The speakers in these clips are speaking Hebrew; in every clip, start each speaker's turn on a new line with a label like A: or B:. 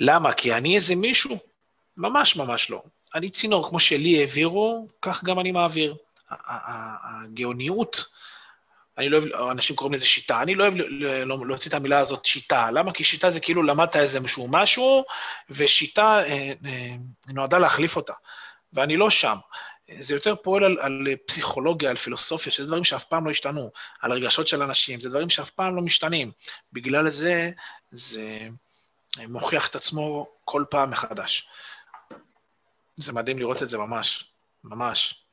A: למה? כי אני איזה מישהו? ממש ממש לא. אני צינור, כמו שלי העבירו, כך גם אני מעביר. הגאוניות, אני לא אוהב, אנשים קוראים לזה שיטה, אני לא אוהב להוציא את המילה הזאת שיטה. למה? כי שיטה זה כאילו למדת איזה משהו משהו, ושיטה אה, אה, נועדה להחליף אותה. ואני לא שם. זה יותר פועל על, על פסיכולוגיה, על פילוסופיה, שזה דברים שאף פעם לא השתנו, על הרגשות של אנשים, זה דברים שאף פעם לא משתנים. בגלל זה, זה מוכיח את עצמו כל פעם מחדש. זה מדהים לראות את זה ממש, ממש.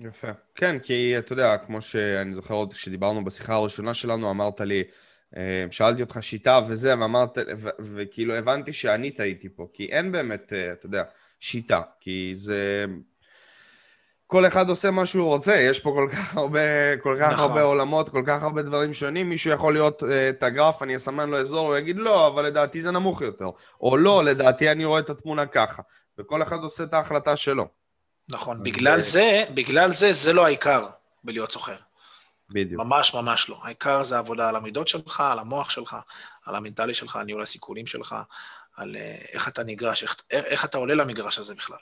B: יפה. כן, כי אתה יודע, כמו שאני זוכר עוד כשדיברנו בשיחה הראשונה שלנו, אמרת לי, אה, שאלתי אותך שיטה וזה, ואמרת, וכאילו הבנתי שאני טעיתי פה, כי אין באמת, אה, אתה יודע, שיטה, כי זה... כל אחד עושה מה שהוא רוצה, יש פה כל כך הרבה, כל כך נכון. הרבה עולמות, כל כך הרבה דברים שונים, מישהו יכול להיות uh, את הגרף, אני אסמן לו אזור, הוא יגיד לא, אבל לדעתי זה נמוך יותר, או לא, לדעתי אני רואה את התמונה ככה, וכל אחד עושה את ההחלטה שלו.
A: נכון, בגלל זה... זה, בגלל זה, זה לא העיקר בלהיות סוחר.
B: בדיוק.
A: ממש ממש לא. העיקר זה עבודה על המידות שלך, על המוח שלך, על המנטלי שלך, ניהול הסיכונים שלך, על uh, איך אתה נגרש, איך, איך אתה עולה למגרש הזה בכלל.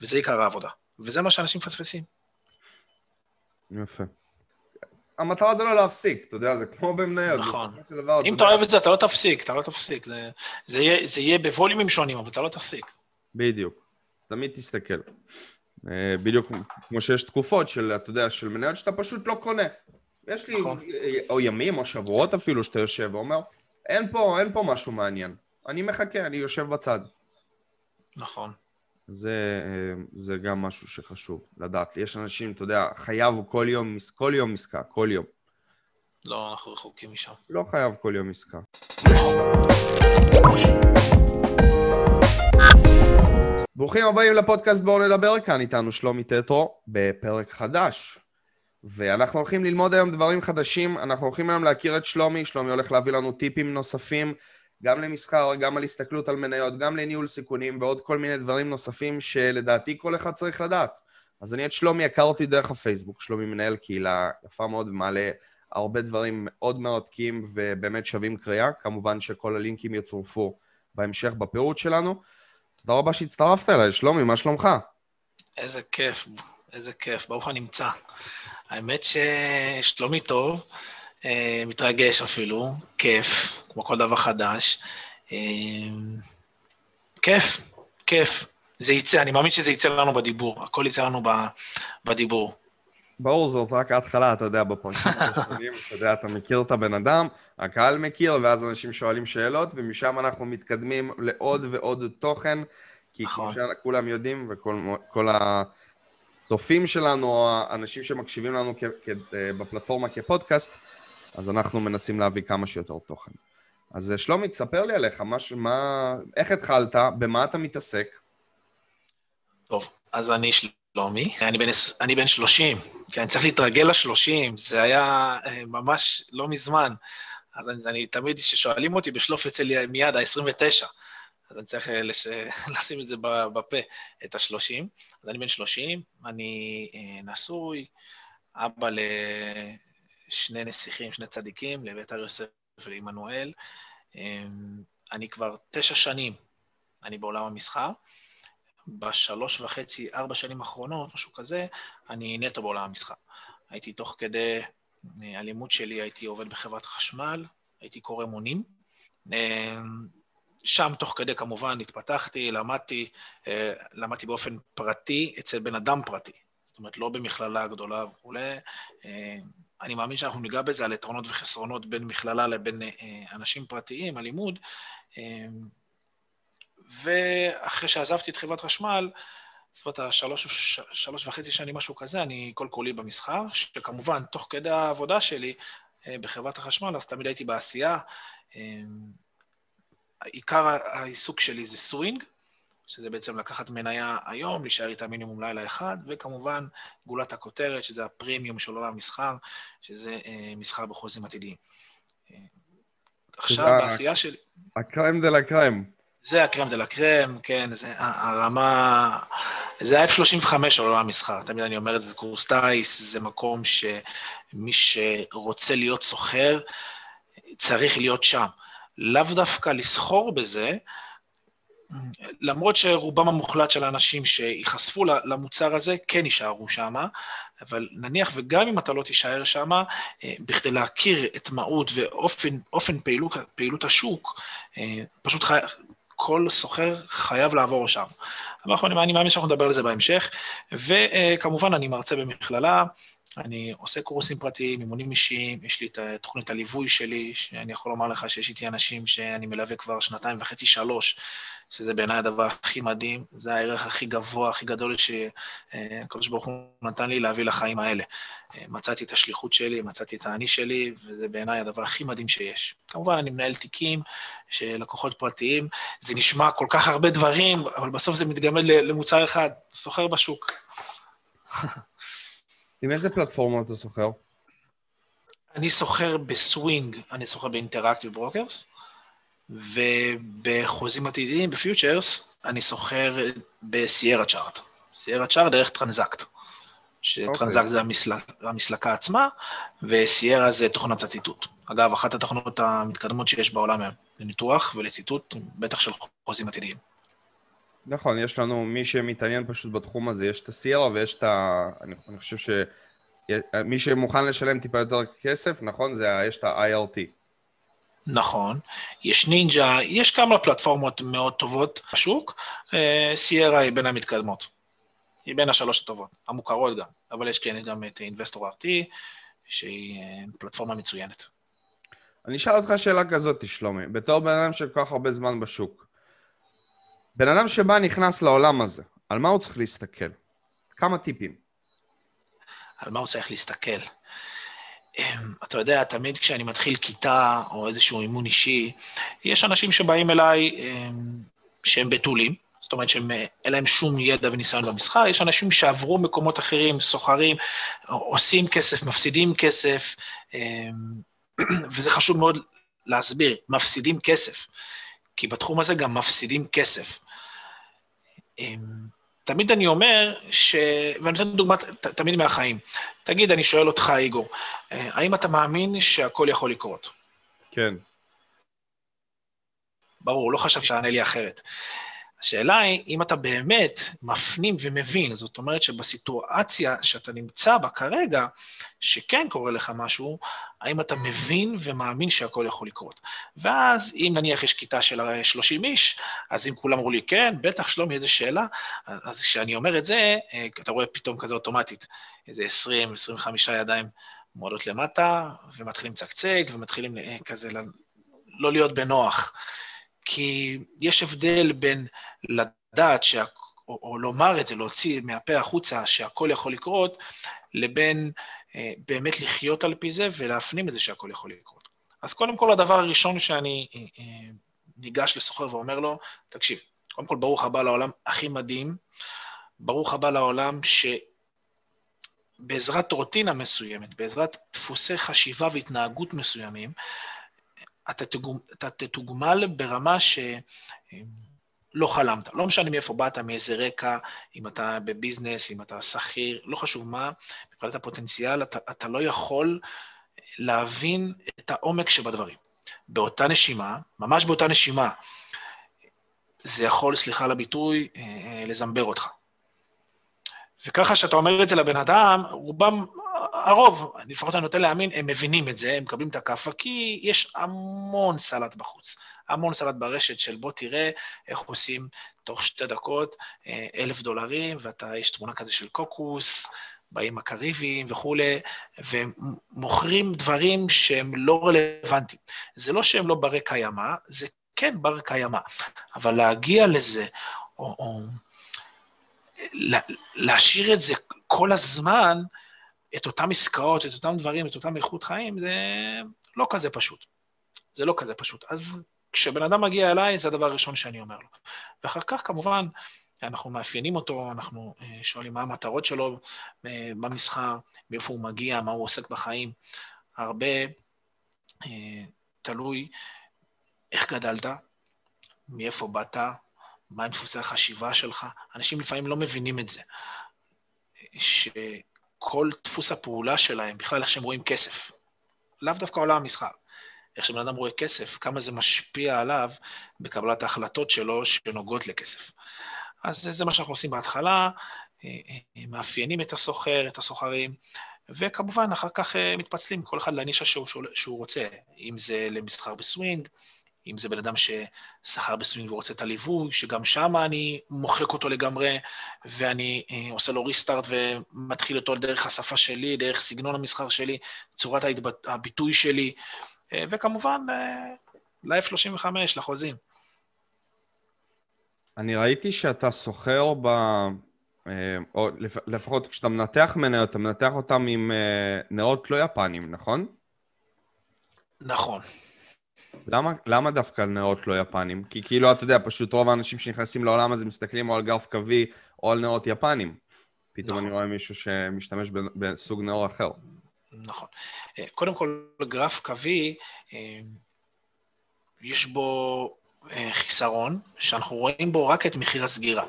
A: וזה עיקר העבודה. וזה מה שאנשים מפספסים.
B: יפה. המטרה זה לא להפסיק, אתה יודע, זה כמו במניות.
A: נכון. דבר, אם אתה אוהב את זה, אתה לא תפסיק, אתה לא תפסיק. זה, זה, יהיה, זה יהיה בווליומים שונים, אבל אתה לא תפסיק.
B: בדיוק. אז תמיד תסתכל. אה, בדיוק כמו שיש תקופות של, אתה יודע, של מניות שאתה פשוט לא קונה. יש לי, נכון. או ימים או שבועות אפילו, שאתה יושב ואומר, אין פה, אין פה משהו מעניין. אני מחכה, אני יושב בצד.
A: נכון.
B: זה, אה, זה גם משהו שחשוב לדעת. יש אנשים, אתה יודע, חייב כל יום, כל יום עסקה, כל יום.
A: לא, אנחנו רחוקים משם.
B: לא חייב כל יום עסקה. ברוכים הבאים לפודקאסט בואו נדבר, כאן איתנו שלומי טטרו בפרק חדש. ואנחנו הולכים ללמוד היום דברים חדשים, אנחנו הולכים היום להכיר את שלומי, שלומי הולך להביא לנו טיפים נוספים גם למסחר, גם על הסתכלות על מניות, גם לניהול סיכונים ועוד כל מיני דברים נוספים שלדעתי כל אחד צריך לדעת. אז אני את שלומי הכרתי דרך הפייסבוק, שלומי מנהל קהילה יפה מאוד ומעלה הרבה דברים מאוד מרתקים ובאמת שווים קריאה. כמובן שכל הלינקים יצורפו בהמשך בפירוט שלנו. תודה רבה שהצטרפת אליי, שלומי, מה שלומך?
A: איזה כיף, איזה כיף, ברוך הנמצא. האמת ששלומי טוב, מתרגש אפילו, כיף, כמו כל דבר חדש. אה, כיף, כיף. זה יצא, אני מאמין שזה יצא לנו בדיבור, הכל יצא לנו בדיבור.
B: ברור, זאת רק ההתחלה, אתה יודע, בפרקים הראשונים, אתה יודע, אתה מכיר את הבן אדם, הקהל מכיר, ואז אנשים שואלים שאלות, ומשם אנחנו מתקדמים לעוד ועוד תוכן, כי כמו נכון. שכולם יודעים, וכל הצופים שלנו, האנשים שמקשיבים לנו בפלטפורמה כפודקאסט, אז אנחנו מנסים להביא כמה שיותר תוכן. אז אה, שלומי, תספר לי עליך, מה, מה, איך התחלת, במה אתה מתעסק?
A: טוב, אז אני שלומי, אני בן, אני בן 30, כי אני צריך להתרגל ל-30, זה היה אה, ממש לא מזמן. אז אני, אני תמיד, כששואלים אותי, בשלוף יוצא לי מיד ה-29, אז אני צריך אה, לש... לשים את זה בפה, את ה-30. אז אני בן 30, אני נשוי, אבא שני נסיכים, שני צדיקים, לביתר יוסף ולעמנואל. אמ, אני כבר תשע שנים, אני בעולם המסחר. בשלוש וחצי, ארבע שנים האחרונות, משהו כזה, אני נטו בעולם המסחר. הייתי תוך כדי אה, הלימוד שלי, הייתי עובד בחברת חשמל, הייתי קורא מונים. אמ, שם תוך כדי כמובן התפתחתי, למדתי, אה, למדתי באופן פרטי אצל בן אדם פרטי. זאת אומרת, לא במכללה גדולה וכולי. אמ, אני מאמין שאנחנו ניגע בזה, על יתרונות וחסרונות בין מכללה לבין אה, אנשים פרטיים, הלימוד. אה, ואחרי שעזבתי את חברת חשמל, זאת אומרת, השלוש שלוש וחצי שנים, משהו כזה, אני כל כולי במסחר, שכמובן, תוך כדי העבודה שלי אה, בחברת החשמל, אז תמיד הייתי בעשייה. עיקר העיסוק שלי זה סווינג, שזה בעצם לקחת מניה היום, להישאר איתה מינימום לילה אחד, וכמובן גולת הכותרת, שזה הפרימיום של עולם המסחר, שזה אה, מסחר בחוזים עתידיים. אה, עכשיו, בעשייה שלי...
B: הקרם דה לה קרם.
A: זה הקרם דה לה קרם, כן, זה הרמה... זה ה-F35 של עולם המסחר, תמיד אני אומר את זה, זה קורס טיס, זה מקום שמי שרוצה להיות סוחר, צריך להיות שם. לאו דווקא לסחור בזה, למרות שרובם המוחלט של האנשים שייחשפו למוצר הזה, כן יישארו שם, אבל נניח וגם אם אתה לא תישאר שם, אה, בכדי להכיר את מהות ואופן פעילות, פעילות השוק, אה, פשוט חי... כל סוחר חייב לעבור שם. אבל אני מאמין שאנחנו נדבר על זה בהמשך, וכמובן אני מרצה במכללה, אני עושה קורסים פרטיים, אימונים אישיים, יש לי את תוכנית הליווי שלי, שאני יכול לומר לך שיש איתי אנשים שאני מלווה כבר שנתיים וחצי, שלוש, שזה בעיניי הדבר הכי מדהים, זה הערך הכי גבוה, הכי גדול שהקדוש ברוך הוא נתן לי להביא לחיים האלה. מצאתי את השליחות שלי, מצאתי את האני שלי, וזה בעיניי הדבר הכי מדהים שיש. כמובן, אני מנהל תיקים של לקוחות פרטיים, זה נשמע כל כך הרבה דברים, אבל בסוף זה מתגמד למוצר אחד, סוחר בשוק.
B: עם איזה פלטפורמה אתה סוחר?
A: אני סוחר בסווינג, אני סוחר ב Interactive Brokers, ובחוזים עתידיים, בפיוטרס, אני סוחר בסיירה צ'ארט. סיירה צ'ארט דרך טרנזקט. שטרנזקט okay. זה המסל... המסלקה עצמה, וסיירה זה תוכנת הציטוט. אגב, אחת התוכנות המתקדמות שיש בעולם היום, לניתוח ולציטוט, בטח של חוזים עתידיים.
B: נכון, יש לנו, מי שמתעניין פשוט בתחום הזה, יש את הסיירה ויש את ה... אני, אני חושב ש... מי שמוכן לשלם טיפה יותר כסף, נכון? זה, יש את ה-IRT.
A: נכון, יש נינג'ה, יש כמה פלטפורמות מאוד טובות בשוק, אה, סיירה היא בין המתקדמות. היא בין השלוש הטובות, המוכרות גם, אבל יש כן גם את אינבסטור RT, שהיא אה, פלטפורמה מצוינת.
B: אני אשאל אותך שאלה כזאת, שלומי, בתור בן אדם של כל כך הרבה זמן בשוק, בן אדם שבא נכנס לעולם הזה, על מה הוא צריך להסתכל? כמה טיפים.
A: על מה הוא צריך להסתכל? אמ, אתה יודע, תמיד כשאני מתחיל כיתה או איזשהו אימון אישי, יש אנשים שבאים אליי אמ, שהם בתולים, זאת אומרת שאין להם שום ידע וניסיון במסחר, יש אנשים שעברו מקומות אחרים, סוחרים, עושים כסף, מפסידים כסף, אמ, וזה חשוב מאוד להסביר, מפסידים כסף, כי בתחום הזה גם מפסידים כסף. תמיד אני אומר, ש... ואני נותן דוגמא תמיד מהחיים. תגיד, אני שואל אותך, איגור, אה, האם אתה מאמין שהכל יכול לקרות?
B: כן.
A: ברור, לא חשבתי שתענה לי אחרת. השאלה היא, אם אתה באמת מפנים ומבין, זאת אומרת שבסיטואציה שאתה נמצא בה כרגע, שכן קורה לך משהו, האם אתה מבין ומאמין שהכל יכול לקרות. ואז, אם נניח יש כיתה של 30 איש, אז אם כולם אמרו לי, כן, בטח, שלומי, איזה שאלה, אז כשאני אומר את זה, אה, אתה רואה פתאום כזה אוטומטית, איזה 20, 25 ידיים מועדות למטה, ומתחילים לצקצק, ומתחילים אה, כזה לא להיות בנוח. כי יש הבדל בין לדעת, שה, או, או לומר את זה, להוציא מהפה החוצה שהכל יכול לקרות, לבין אה, באמת לחיות על פי זה ולהפנים את זה שהכל יכול לקרות. אז קודם כל, הדבר הראשון שאני אה, אה, ניגש לסוחר ואומר לו, תקשיב, קודם כל, ברוך הבא לעולם הכי מדהים, ברוך הבא לעולם ש... בעזרת רוטינה מסוימת, בעזרת דפוסי חשיבה והתנהגות מסוימים, אתה, תגומ, אתה תתוגמל ברמה שלא חלמת. לא משנה מאיפה באת, מאיזה רקע, אם אתה בביזנס, אם אתה שכיר, לא חשוב מה, מבחינת הפוטנציאל, אתה, אתה לא יכול להבין את העומק שבדברים. באותה נשימה, ממש באותה נשימה, זה יכול, סליחה על הביטוי, אה, לזמבר אותך. וככה שאתה אומר את זה לבן אדם, רובם הרוב, לפחות אני נוטה להאמין, הם מבינים את זה, הם מקבלים את הכאפה, כי יש המון סלט בחוץ. המון סלט ברשת של בוא תראה איך עושים תוך שתי דקות אה, אלף דולרים, ואתה, יש תמונה כזה של קוקוס, באים הקריבים וכולי, ומוכרים דברים שהם לא רלוונטיים. זה לא שהם לא ברי קיימא, זה כן בר קיימא, אבל להגיע לזה, או, או להשאיר את זה כל הזמן, את אותן עסקאות, את אותם דברים, את אותם איכות חיים, זה לא כזה פשוט. זה לא כזה פשוט. אז כשבן אדם מגיע אליי, זה הדבר הראשון שאני אומר לו. ואחר כך, כמובן, אנחנו מאפיינים אותו, אנחנו אה, שואלים מה המטרות שלו אה, במסחר, מאיפה הוא מגיע, מה הוא עוסק בחיים. הרבה אה, תלוי איך גדלת, מאיפה באת, מהם דפוסי החשיבה שלך. אנשים לפעמים לא מבינים את זה. ש... כל דפוס הפעולה שלהם, בכלל איך שהם רואים כסף. לאו דווקא עולם המסחר. איך שבן אדם רואה כסף, כמה זה משפיע עליו בקבלת ההחלטות שלו שנוגעות לכסף. אז זה מה שאנחנו עושים בהתחלה, אה, אה, מאפיינים את הסוחר, את הסוחרים, וכמובן, אחר כך מתפצלים כל אחד לנישה שהוא, שהוא רוצה, אם זה למסחר בסווינג, אם זה בן אדם ששכר בסווינג ורוצה את הליווי, שגם שם אני מוחק אותו לגמרי, ואני אה, עושה לו ריסטארט ומתחיל אותו דרך השפה שלי, דרך סגנון המסחר שלי, צורת ההתבט... הביטוי שלי, אה, וכמובן, אה, ל-F35, לחוזים.
B: אני ראיתי שאתה סוחר ב... או לפחות כשאתה מנתח מניות, אתה מנתח אותם עם נרות לא יפנים, נכון?
A: נכון.
B: למה, למה דווקא על נרות לא יפנים? כי כאילו, אתה יודע, פשוט רוב האנשים שנכנסים לעולם הזה מסתכלים או על גרף קווי או על נרות יפנים. פתאום נכון. אני רואה מישהו שמשתמש בסוג נאור אחר.
A: נכון. אה, קודם כל, גרף קווי, אה, יש בו אה, חיסרון, שאנחנו רואים בו רק את מחיר הסגירה.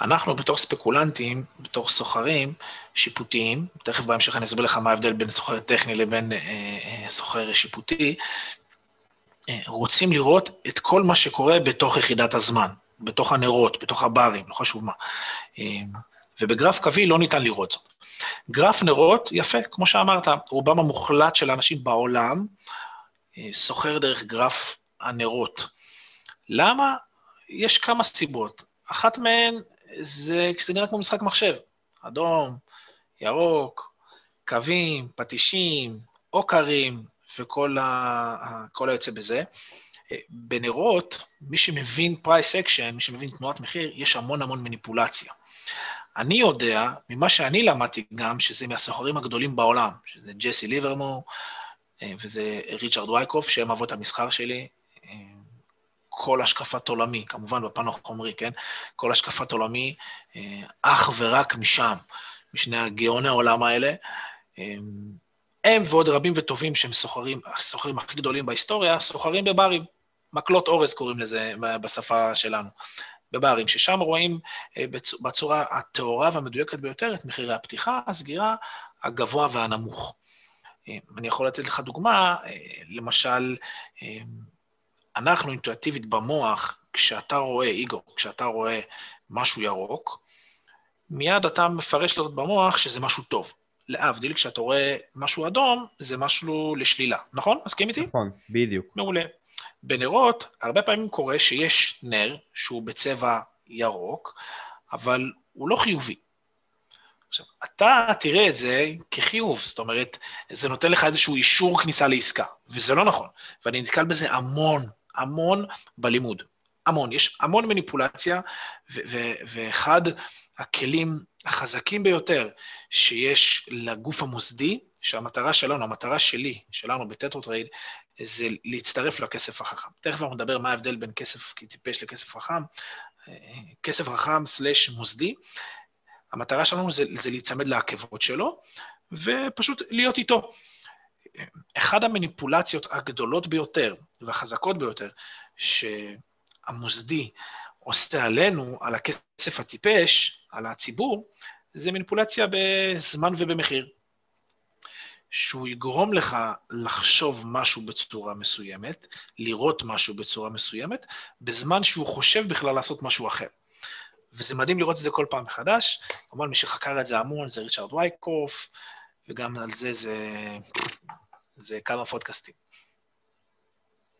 A: אנחנו בתור ספקולנטים, בתור סוחרים שיפוטיים, תכף בהמשך אני אסביר לך מה ההבדל בין סוחר טכני לבין אה, סוחר שיפוטי, רוצים לראות את כל מה שקורה בתוך יחידת הזמן, בתוך הנרות, בתוך הברים, לא חשוב מה. ובגרף קווי לא ניתן לראות זאת. גרף נרות, יפה, כמו שאמרת, רובם המוחלט של האנשים בעולם סוחר דרך גרף הנרות. למה? יש כמה סיבות. אחת מהן זה זה נראה כמו משחק מחשב. אדום, ירוק, קווים, פטישים, עוקרים, וכל ה... היוצא בזה. בנרות, מי שמבין price action, מי שמבין תנועת מחיר, יש המון המון מניפולציה. אני יודע, ממה שאני למדתי גם, שזה מהסוחרים הגדולים בעולם, שזה ג'סי ליברמור וזה ריצ'רד וייקוף, שהם אבות המסחר שלי, כל השקפת עולמי, כמובן בפן החומרי, כן? כל השקפת עולמי, אך ורק משם, משני הגאוני העולם האלה. הם ועוד רבים וטובים שהם סוחרים, הסוחרים הכי גדולים בהיסטוריה, סוחרים בברים. מקלות אורז קוראים לזה בשפה שלנו. בברים, ששם רואים אה, בצורה הטהורה והמדויקת ביותר את מחירי הפתיחה, הסגירה, הגבוה והנמוך. אה, אני יכול לתת לך דוגמה, אה, למשל, אנחנו אינטואיטיבית במוח, כשאתה רואה, איגור, כשאתה רואה משהו ירוק, מיד אתה מפרש לו במוח שזה משהו טוב. להבדיל, כשאתה רואה משהו אדום, זה משהו לשלילה, נכון? מסכים איתי?
B: נכון, בדיוק.
A: מעולה. בנרות, הרבה פעמים קורה שיש נר שהוא בצבע ירוק, אבל הוא לא חיובי. עכשיו, אתה תראה את זה כחיוב, זאת אומרת, זה נותן לך איזשהו אישור כניסה לעסקה, וזה לא נכון. ואני נתקל בזה המון, המון בלימוד. המון, יש המון מניפולציה, ואחד הכלים החזקים ביותר שיש לגוף המוסדי, שהמטרה שלנו, המטרה שלי, שלנו בטטרוטרייד, זה להצטרף לכסף החכם. תכף אנחנו נדבר מה ההבדל בין כסף טיפש לכסף חכם, כסף חכם slash מוסדי. המטרה שלנו זה, זה להיצמד לעקבות שלו, ופשוט להיות איתו. אחד המניפולציות הגדולות ביותר והחזקות ביותר שהמוסדי עושה עלינו, על הכסף הטיפש, על הציבור, זה מניפולציה בזמן ובמחיר. שהוא יגרום לך לחשוב משהו בצורה מסוימת, לראות משהו בצורה מסוימת, בזמן שהוא חושב בכלל לעשות משהו אחר. וזה מדהים לראות את זה כל פעם מחדש. כמובן, מי שחקר את זה המון זה ריצ'רד וייקוף, וגם על זה זה, זה כמה פודקאסטים.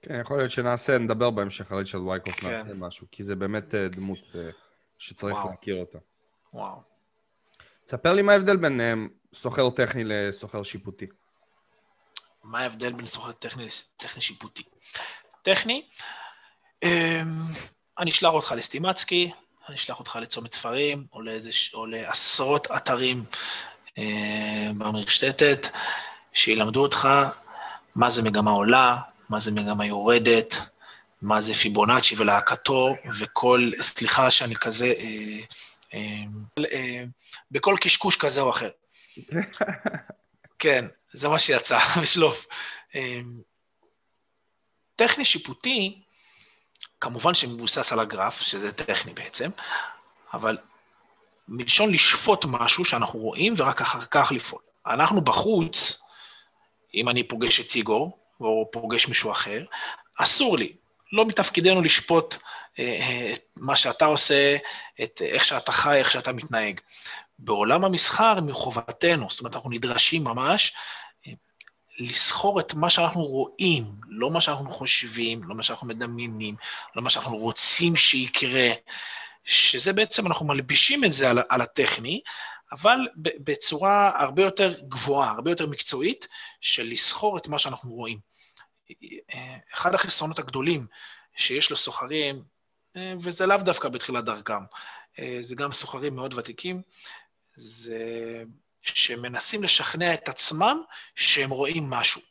B: כן, יכול להיות שנעשה, נדבר בהמשך על ריצ'רד וייקוף, כן. נעשה משהו, כי זה באמת אה, דמות אה, שצריך וואו. להכיר אותה.
A: וואו.
B: תספר לי מה ההבדל בין סוחר טכני לסוחר שיפוטי.
A: מה ההבדל בין סוחר טכני לטכני שיפוטי? טכני, אמ, אני אשלח אותך לסטימצקי, אני אשלח אותך לצומת ספרים, או, לאיזה, או לעשרות אתרים אה, במרשתתת, שילמדו אותך מה זה מגמה עולה, מה זה מגמה יורדת, מה זה פיבונאצ'י ולהקתו, וכל, סליחה שאני כזה, אה, אה, אה, בכל קשקוש כזה או אחר. כן, זה מה שיצא, בשלוף. אה, טכני שיפוטי, כמובן שמבוסס על הגרף, שזה טכני בעצם, אבל מלשון לשפוט משהו שאנחנו רואים ורק אחר כך לפעול. אנחנו בחוץ, אם אני פוגש את איגור, או פוגש מישהו אחר, אסור לי. לא מתפקידנו לשפוט אה, את מה שאתה עושה, את איך שאתה חי, איך שאתה מתנהג. בעולם המסחר מחובתנו, זאת אומרת, אנחנו נדרשים ממש אה, לסחור את מה שאנחנו רואים, לא מה שאנחנו חושבים, לא מה שאנחנו מדמיינים, לא מה שאנחנו רוצים שיקרה, שזה בעצם, אנחנו מלבישים את זה על, על הטכני, אבל בצורה הרבה יותר גבוהה, הרבה יותר מקצועית, של לסחור את מה שאנחנו רואים. אחד החסרונות הגדולים שיש לסוחרים, וזה לאו דווקא בתחילת דרכם, זה גם סוחרים מאוד ותיקים, זה שמנסים לשכנע את עצמם שהם רואים משהו.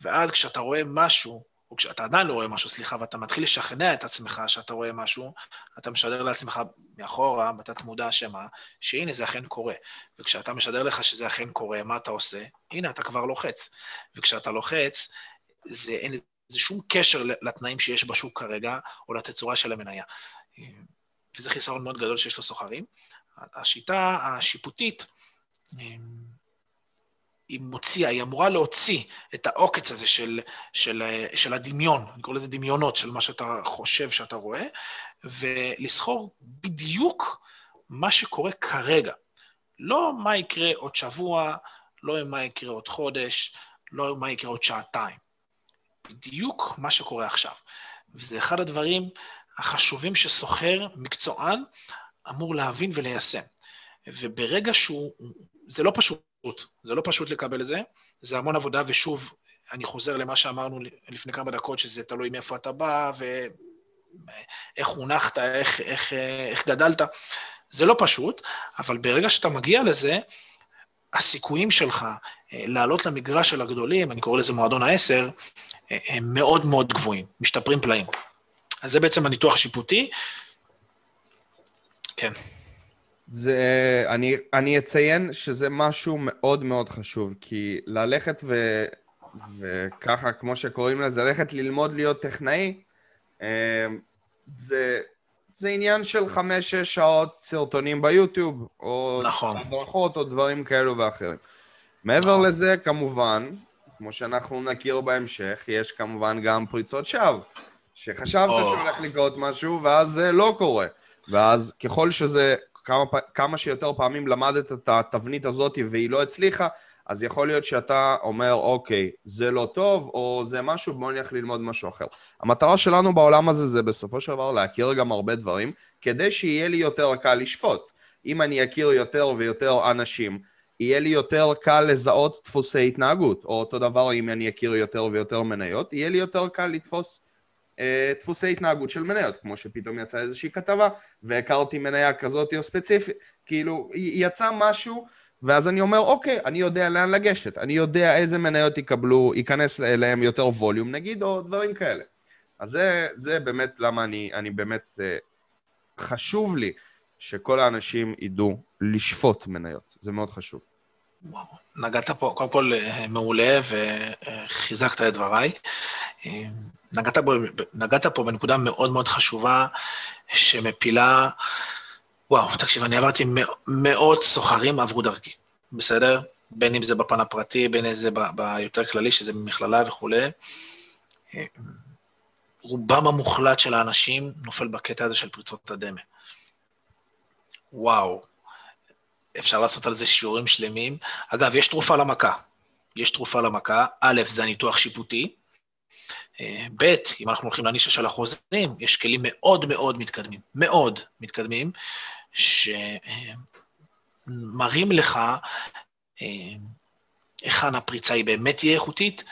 A: ואז כשאתה רואה משהו, או כשאתה עדיין לא רואה משהו, סליחה, ואתה מתחיל לשכנע את עצמך שאתה רואה משהו, אתה משדר לעצמך מאחורה, בתת מודע שמה, שהנה זה אכן קורה. וכשאתה משדר לך שזה אכן קורה, מה אתה עושה? הנה, אתה כבר לוחץ. וכשאתה לוחץ, זה אין לזה שום קשר לתנאים שיש בשוק כרגע, או לתצורה של המניה. וזה חיסרון מאוד גדול שיש לסוחרים. השיטה השיפוטית, היא מוציאה, היא אמורה להוציא את העוקץ הזה של, של, של הדמיון, אני קורא לזה דמיונות, של מה שאתה חושב שאתה רואה, ולסחור בדיוק מה שקורה כרגע. לא מה יקרה עוד שבוע, לא מה יקרה עוד חודש, לא מה יקרה עוד שעתיים. בדיוק מה שקורה עכשיו. וזה אחד הדברים החשובים שסוחר מקצוען אמור להבין וליישם. וברגע שהוא, זה לא פשוט, זה לא פשוט לקבל את זה, זה המון עבודה, ושוב, אני חוזר למה שאמרנו לפני כמה דקות, שזה תלוי מאיפה אתה בא, ואיך חונכת, איך, איך, איך גדלת. זה לא פשוט, אבל ברגע שאתה מגיע לזה, הסיכויים שלך אה, לעלות למגרש של הגדולים, אני קורא לזה מועדון העשר, אה, הם מאוד מאוד גבוהים, משתפרים פלאים. אז זה בעצם הניתוח השיפוטי. כן.
B: זה, אני, אני אציין שזה משהו מאוד מאוד חשוב, כי ללכת ו, וככה, כמו שקוראים לזה, ללכת ללמוד להיות טכנאי, אה, זה, זה עניין של חמש-שש שעות סרטונים ביוטיוב, או נכון. הדרכות או דברים כאלו ואחרים. מעבר נכון. לזה, כמובן, כמו שאנחנו נכיר בהמשך, יש כמובן גם פריצות שווא, שחשבת או. שהולך לקרות משהו, ואז זה לא קורה. ואז ככל שזה, כמה, כמה שיותר פעמים למדת את התבנית הזאת והיא לא הצליחה, אז יכול להיות שאתה אומר, אוקיי, זה לא טוב, או זה משהו, בוא נלך ללמוד משהו אחר. המטרה שלנו בעולם הזה זה בסופו של דבר להכיר גם הרבה דברים, כדי שיהיה לי יותר קל לשפוט. אם אני אכיר יותר ויותר אנשים, יהיה לי יותר קל לזהות דפוסי התנהגות, או אותו דבר אם אני אכיר יותר ויותר מניות, יהיה לי יותר קל לתפוס דפוסי התנהגות של מניות, כמו שפתאום יצאה איזושהי כתבה, והכרתי מניה כזאת או ספציפית, כאילו, יצא משהו ואז אני אומר, אוקיי, אני יודע לאן לגשת, אני יודע איזה מניות יקבלו, ייכנס אליהם יותר ווליום נגיד, או דברים כאלה. אז זה, זה באמת למה אני, אני באמת, אה, חשוב לי שכל האנשים ידעו לשפוט מניות, זה מאוד חשוב.
A: וואו, נגעת פה, קודם כל אה, מעולה וחיזקת את דבריי. אה, נגעת, בו, נגעת פה בנקודה מאוד מאוד חשובה שמפילה וואו, תקשיב, אני עברתי מאות סוחרים עברו דרכי, בסדר? בין אם זה בפן הפרטי, בין אם זה ביותר כללי, שזה במכללה וכולי. רובם המוחלט של האנשים נופל בקטע הזה של פריצות הדמה. וואו, אפשר לעשות על זה שיעורים שלמים. אגב, יש תרופה למכה. יש תרופה למכה. א', זה הניתוח שיפוטי. ב', אם אנחנו הולכים לנישה של החוזים, יש כלים מאוד מאוד מתקדמים, מאוד מתקדמים, שמראים לך אה, היכן הפריצה היא באמת תהיה איכותית,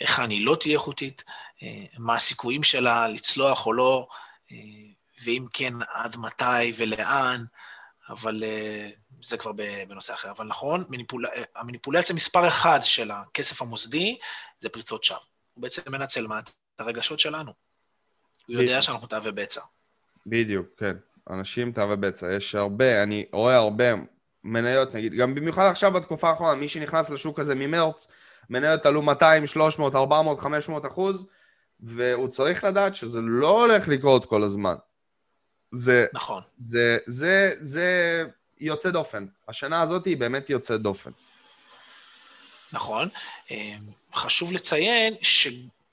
A: היכן היא לא תהיה איכותית, אה, מה הסיכויים שלה לצלוח או לא, אה, ואם כן, עד מתי ולאן, אבל זה כבר בנושא אחר. אבל נכון, מניפול... המניפולציה מספר אחד של הכסף המוסדי זה פריצות שווא. הוא בעצם מנצל מה? את הרגשות שלנו. הוא יודע שאנחנו תאווה בצע.
B: בדיוק, כן. אנשים תאווה בצע. יש הרבה, אני רואה הרבה מניות, נגיד, גם במיוחד עכשיו בתקופה האחרונה, מי שנכנס לשוק הזה ממרץ, מניות עלו 200, 300, 400, 500 אחוז, והוא צריך לדעת שזה לא הולך לקרות כל הזמן. זה,
A: נכון.
B: זה, זה, זה יוצא דופן. השנה הזאת היא באמת יוצאת דופן.
A: נכון. חשוב לציין ש...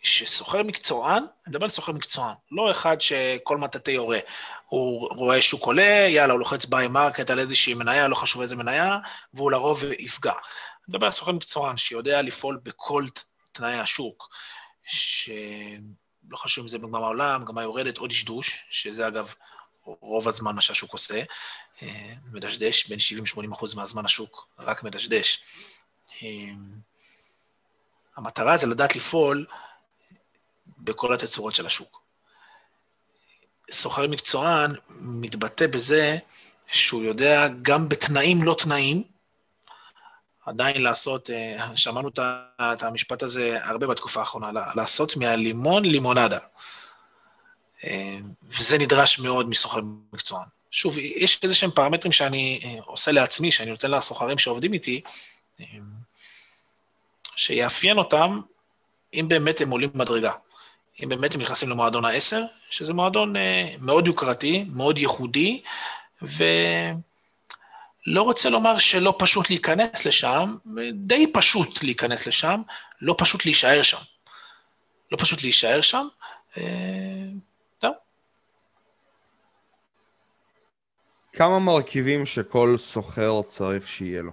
A: שסוחר מקצוען, אני מדבר על סוחר מקצוען, לא אחד שכל מטאטא יורה. הוא רואה שוק עולה, יאללה, הוא לוחץ buy market על איזושהי מניה, לא חשוב איזה מניה, והוא לרוב יפגע. אני מדבר על סוחר מקצוען שיודע לפעול בכל תנאי השוק, שלא חשוב אם זה בגמר העולם, גם היורדת או דשדוש, שזה אגב רוב הזמן מה שהשוק עושה, אה, מדשדש, בין 70-80 אחוז מהזמן השוק רק מדשדש. המטרה זה לדעת לפעול בכל התצורות של השוק. סוחר מקצוען מתבטא בזה שהוא יודע גם בתנאים לא תנאים, עדיין לעשות, אה, שמענו את המשפט הזה הרבה בתקופה האחרונה, לעשות מהלימון לימונדה. אה, וזה נדרש מאוד מסוחר מקצוען. שוב, יש איזה שהם פרמטרים שאני אה, עושה לעצמי, שאני נותן לסוחרים שעובדים איתי, שיאפיין אותם אם באמת הם עולים מדרגה. אם באמת הם נכנסים למועדון ה-10, שזה מועדון אה, מאוד יוקרתי, מאוד ייחודי, ולא רוצה לומר שלא פשוט להיכנס לשם, די פשוט להיכנס לשם, לא פשוט להישאר שם. לא פשוט להישאר שם, אה, זהו.
B: כמה מרכיבים שכל סוחר צריך שיהיה לו?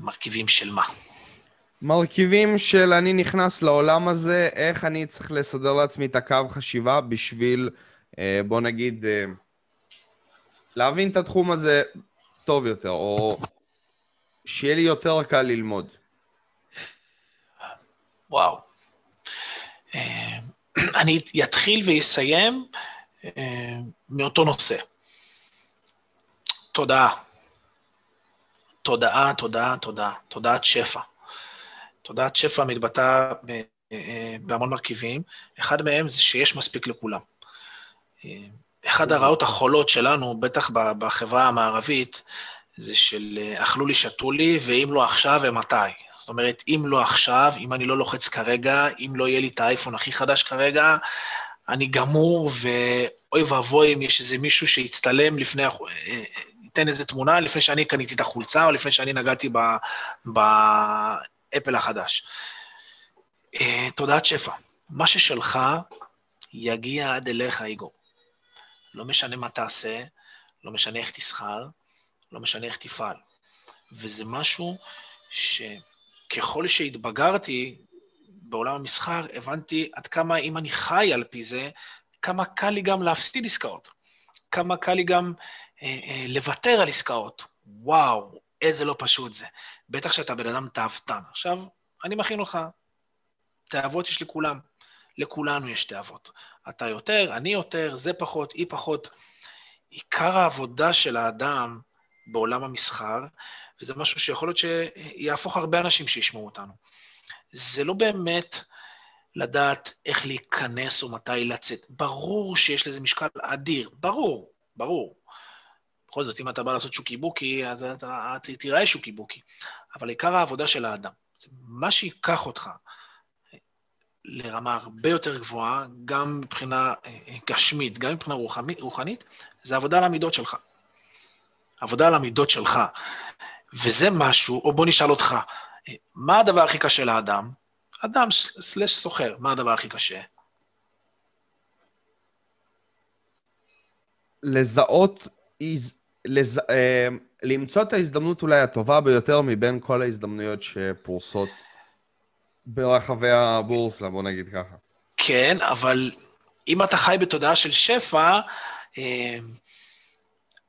A: מרכיבים של מה?
B: מרכיבים של אני נכנס לעולם הזה, איך אני צריך לסדר לעצמי את הקו חשיבה בשביל, אה, בוא נגיד, אה, להבין את התחום הזה טוב יותר, או שיהיה לי יותר קל ללמוד.
A: וואו. אה, אני אתחיל ואסיים מאותו נושא. תודעה. תודעה, תודעה, תודעה. תודעת שפע. תודעת שפע מתבטאה אה, בהמון מרכיבים, אחד מהם זה שיש מספיק לכולם. אה, אחד הרעות החולות שלנו, בטח בחברה המערבית, זה של אה, אכלו לי, שתו לי, ואם לא עכשיו, ומתי. זאת אומרת, אם לא עכשיו, אם אני לא לוחץ כרגע, אם לא יהיה לי את האייפון הכי חדש כרגע, אני גמור, ואוי ואבוי אם יש איזה מישהו שיצטלם לפני, ייתן איזה תמונה לפני שאני קניתי את החולצה, או לפני שאני נגעתי ב... ב אפל החדש. Uh, תודעת שפע. מה ששלך יגיע עד אליך, איגור. לא משנה מה תעשה, לא משנה איך תסחר, לא משנה איך תפעל. וזה משהו שככל שהתבגרתי בעולם המסחר, הבנתי עד כמה אם אני חי על פי זה, כמה קל לי גם להפסיד עסקאות. כמה קל לי גם אה, אה, לוותר על עסקאות. וואו, איזה לא פשוט זה. בטח שאתה בן אדם תאוותן. עכשיו, אני מכין אותך, תאוות יש לכולם. לכולנו יש תאוות. אתה יותר, אני יותר, זה פחות, היא פחות. עיקר העבודה של האדם בעולם המסחר, וזה משהו שיכול להיות שיהפוך הרבה אנשים שישמעו אותנו. זה לא באמת לדעת איך להיכנס או מתי לצאת. ברור שיש לזה משקל אדיר, ברור, ברור. בכל זאת, אם אתה בא לעשות שוקי בוקי, אז אתה תראה שוקי בוקי. אבל עיקר העבודה של האדם, זה מה שייקח אותך לרמה הרבה יותר גבוהה, גם מבחינה אה, גשמית, גם מבחינה רוחנית, זה עבודה על המידות שלך. עבודה על המידות שלך. וזה משהו, או בוא נשאל אותך, מה הדבר הכי קשה לאדם? אדם סלש סוחר, מה הדבר הכי קשה?
B: לזהות לז... אה, למצוא את ההזדמנות אולי הטובה ביותר מבין כל ההזדמנויות שפרוסות ברחבי הבורסה, בוא נגיד ככה.
A: כן, אבל אם אתה חי בתודעה של שפע, אה,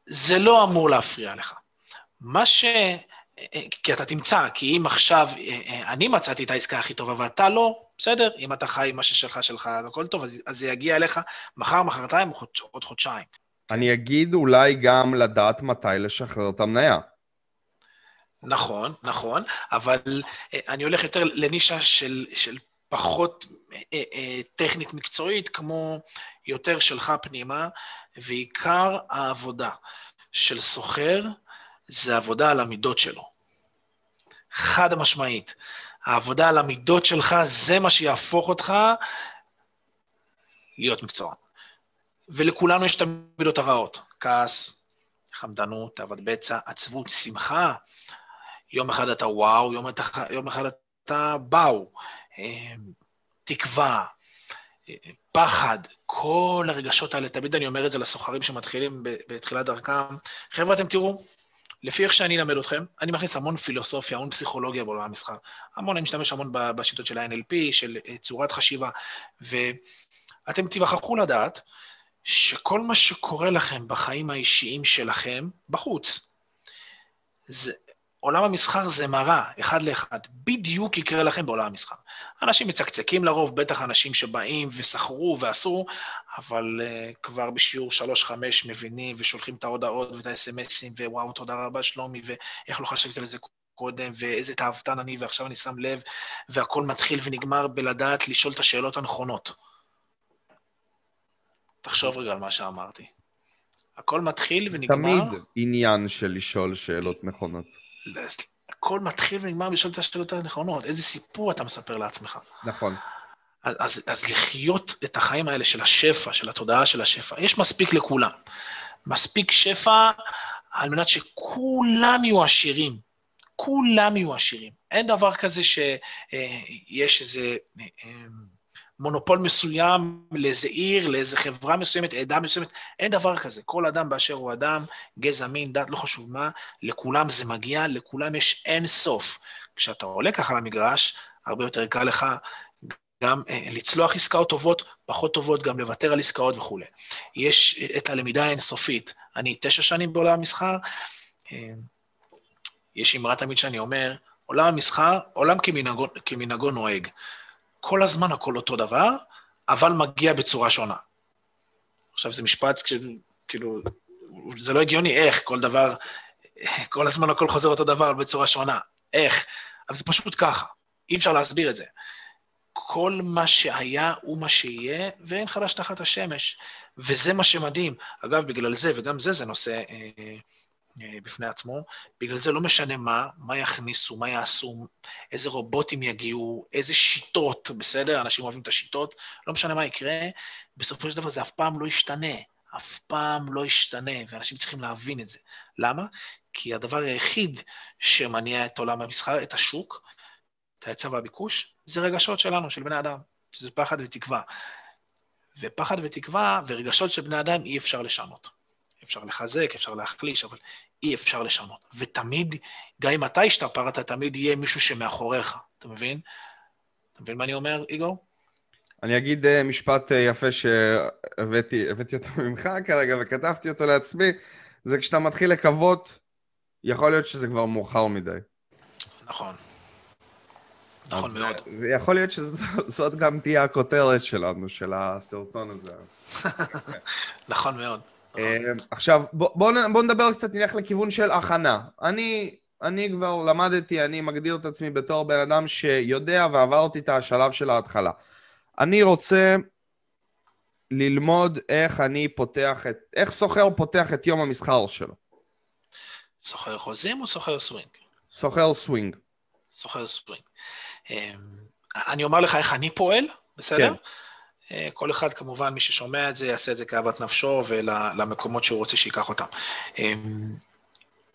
A: זה לא אמור להפריע לך. מה ש... אה, כי אתה תמצא, כי אם עכשיו אני מצאתי את העסקה הכי טובה ואתה לא, בסדר, אם אתה חי עם מה ששלך שלך, הכל טוב, אז זה יגיע אליך מחר, מחרתיים, עוד חודשיים.
B: אני אגיד אולי גם לדעת מתי לשחרר את המניה.
A: נכון, נכון, אבל אה, אני הולך יותר לנישה של, של פחות אה, אה, טכנית מקצועית, כמו יותר שלך פנימה, ועיקר העבודה של סוחר זה עבודה על המידות שלו. חד משמעית. העבודה על המידות שלך זה מה שיהפוך אותך להיות מקצוען. ולכולנו יש את המידות הרעות, כעס, חמדנות, תאוות בצע, עצבות, שמחה, יום אחד אתה וואו, יום, יום אחד אתה באו. אה, תקווה, אה, פחד, כל הרגשות האלה, תמיד אני אומר את זה לסוחרים שמתחילים בתחילת דרכם. חבר'ה, אתם תראו, לפי איך שאני אלמד אתכם, אני מכניס המון פילוסופיה, המון פסיכולוגיה בעולם המסחר. המון, אני משתמש המון בשיטות של ה-NLP, של אה, צורת חשיבה, ואתם תיווכחו לדעת שכל מה שקורה לכם בחיים האישיים שלכם, בחוץ, זה, עולם המסחר זה מראה, אחד לאחד. בדיוק יקרה לכם בעולם המסחר. אנשים מצקצקים לרוב, בטח אנשים שבאים וסחרו ועשו, אבל uh, כבר בשיעור 3-5 מבינים ושולחים את ההודעות ואת האס.אם.אסים, ווואו, תודה רבה שלומי, ואיך לא חשבתי על זה קודם, ואיזה תאוותן אני, ועכשיו אני שם לב, והכל מתחיל ונגמר בלדעת לשאול את השאלות הנכונות. תחשוב רגע על מה שאמרתי. הכל מתחיל ונגמר...
B: תמיד עניין של לשאול שאלות נכונות.
A: הכל מתחיל ונגמר בשאול את השאלות הנכונות. איזה סיפור אתה מספר לעצמך.
B: נכון.
A: אז, אז, אז לחיות את החיים האלה של השפע, של התודעה של השפע, יש מספיק לכולם. מספיק שפע על מנת שכולם יהיו עשירים. כולם יהיו עשירים. אין דבר כזה שיש איזה אה, מונופול מסוים לאיזה עיר, לאיזה חברה מסוימת, עדה מסוימת, אין דבר כזה. כל אדם באשר הוא אדם, גזע, מין, דת, לא חשוב מה, לכולם זה מגיע, לכולם יש אין סוף. כשאתה עולה ככה למגרש, הרבה יותר קל לך גם אה, לצלוח עסקאות טובות, פחות טובות, גם לוותר על עסקאות וכולי. יש את הלמידה האינסופית. אני תשע שנים בעולם המסחר, אה, יש אמרה תמיד שאני אומר, עולם המסחר, עולם כמנהגו, כמנהגו נוהג. כל הזמן הכל אותו דבר, אבל מגיע בצורה שונה. עכשיו, זה משפט, כאילו, זה לא הגיוני, איך, כל דבר, כל הזמן הכל חוזר אותו דבר, בצורה שונה. איך? אבל זה פשוט ככה, אי אפשר להסביר את זה. כל מה שהיה הוא מה שיהיה, ואין חדש תחת השמש. וזה מה שמדהים. אגב, בגלל זה, וגם זה, זה נושא אה, בפני עצמו. בגלל זה לא משנה מה, מה יכניסו, מה יעשו, איזה רובוטים יגיעו, איזה שיטות, בסדר? אנשים אוהבים את השיטות, לא משנה מה יקרה, בסופו של דבר זה אף פעם לא ישתנה. אף פעם לא ישתנה, ואנשים צריכים להבין את זה. למה? כי הדבר היחיד שמניע את עולם המסחר, את השוק, את ההיצע והביקוש, זה רגשות שלנו, של בני אדם, שזה פחד ותקווה. ופחד ותקווה ורגשות של בני אדם אי אפשר לשנות. אפשר לחזק, אפשר להחליש, אבל אי אפשר לשנות. ותמיד, גם אם אתה השתפרת, תמיד יהיה מישהו שמאחוריך, אתה מבין? אתה מבין מה אני אומר, איגור?
B: אני אגיד uh, משפט uh, יפה שהבאתי אותו ממך כרגע וכתבתי אותו לעצמי, זה כשאתה מתחיל לקוות, יכול להיות שזה כבר מאוחר מדי.
A: נכון. נכון מאוד.
B: זה יכול להיות שזאת גם תהיה הכותרת שלנו, של הסרטון הזה.
A: נכון מאוד.
B: אה, עכשיו, בוא, בוא, בוא נדבר קצת, נלך לכיוון של הכנה. אני, אני כבר למדתי, אני מגדיר את עצמי בתור בן אדם שיודע ועברתי את השלב של ההתחלה. אני רוצה ללמוד איך אני פותח את, איך סוחר פותח את יום המסחר שלו.
A: סוחר חוזים או סוחר סווינג?
B: סוחר סווינג.
A: סוחר סווינג. אמ, אני אומר לך איך אני פועל, בסדר? כן. אה, כל אחד, כמובן, מי ששומע את זה, יעשה את זה כאוות נפשו ולמקומות שהוא רוצה שייקח אותם. אמ,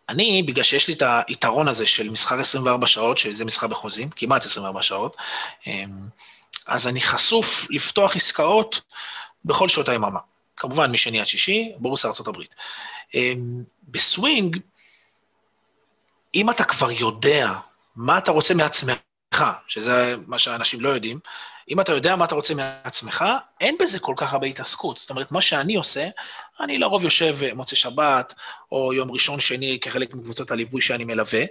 A: אני, בגלל שיש לי את היתרון הזה של מסחר 24 שעות, שזה מסחר בחוזים, כמעט 24 שעות, אמ, אז אני חשוף לפתוח עסקאות בכל שעות היממה. כמובן, משני עד שישי, בורסה ארה"ב. אמ, בסווינג, אם אתה כבר יודע מה אתה רוצה מעצמך, שזה מה שאנשים לא יודעים, אם אתה יודע מה אתה רוצה מעצמך, אין בזה כל כך הרבה התעסקות. זאת אומרת, מה שאני עושה, אני לרוב יושב מוצא שבת, או יום ראשון, שני, כחלק מקבוצות הליווי שאני מלווה,